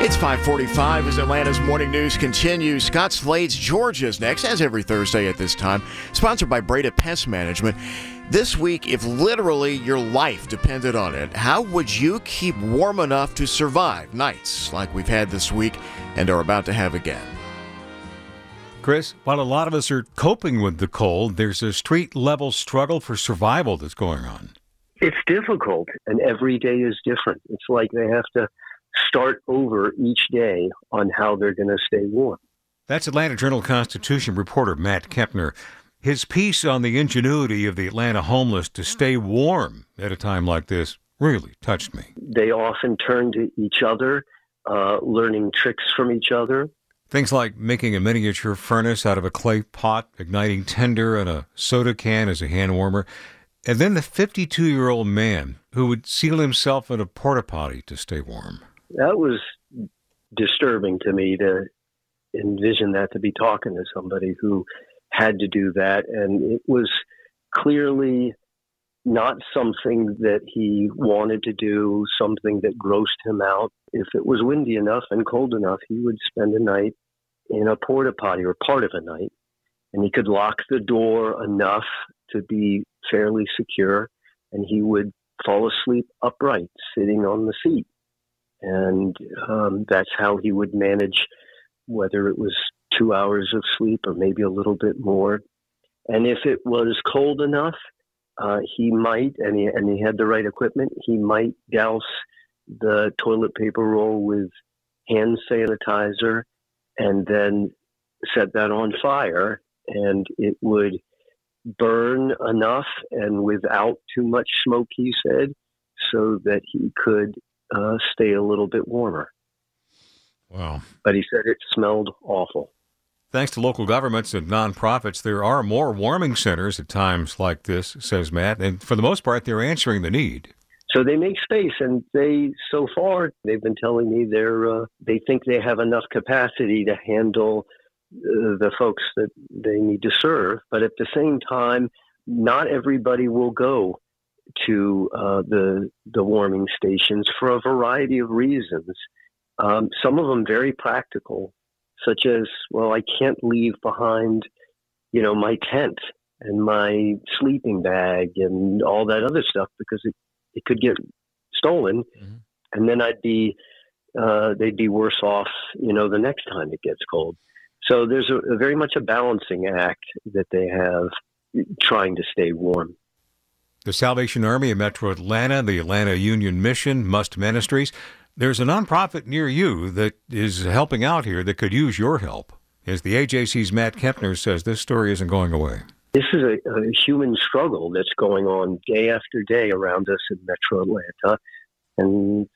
It's 545 as Atlanta's morning news continues. Scott Slade's Georgia's next, as every Thursday at this time, sponsored by Breda Pest Management. This week, if literally your life depended on it, how would you keep warm enough to survive nights like we've had this week and are about to have again? Chris, while a lot of us are coping with the cold, there's a street level struggle for survival that's going on. It's difficult, and every day is different. It's like they have to start over each day on how they're going to stay warm. That's Atlanta Journal Constitution reporter Matt Kempner. His piece on the ingenuity of the Atlanta homeless to stay warm at a time like this really touched me. They often turn to each other, uh, learning tricks from each other. Things like making a miniature furnace out of a clay pot, igniting tinder and a soda can as a hand warmer, and then the 52 year old man who would seal himself in a porta potty to stay warm that was disturbing to me to envision that to be talking to somebody who had to do that. And it was clearly not something that he wanted to do something that grossed him out. If it was windy enough and cold enough he would spend a night in a porta potty or part of a night and he could lock the door enough to be fairly secure and he would fall asleep upright sitting on the seat and um, that's how he would manage whether it was two hours of sleep or maybe a little bit more. And if it was cold enough, uh, he might, and he, and he had the right equipment, he might douse the toilet paper roll with hand sanitizer and then set that on fire, and it would burn enough and without too much smoke, he said, so that he could uh, stay a little bit warmer. Wow. But he said it smelled awful. Thanks to local governments and nonprofits, there are more warming centers at times like this, says Matt. And for the most part, they're answering the need. So they make space, and they so far they've been telling me they're uh, they think they have enough capacity to handle uh, the folks that they need to serve. But at the same time, not everybody will go to uh, the the warming stations for a variety of reasons. Um, some of them very practical, such as well, I can't leave behind, you know, my tent and my sleeping bag and all that other stuff because it it could get stolen, mm-hmm. and then I'd be uh, they'd be worse off, you know, the next time it gets cold. So there's a, a very much a balancing act that they have trying to stay warm the Salvation Army of Metro Atlanta, the Atlanta Union Mission, Must Ministries. There's a nonprofit near you that is helping out here that could use your help. As the AJC's Matt Kempner says, this story isn't going away. This is a, a human struggle that's going on day after day around us in Metro Atlanta, and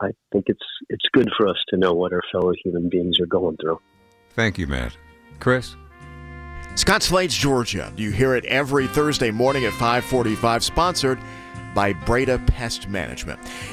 I think it's it's good for us to know what our fellow human beings are going through. Thank you, Matt. Chris. Scott Slade's Georgia. You hear it every Thursday morning at 545, sponsored by Breda Pest Management.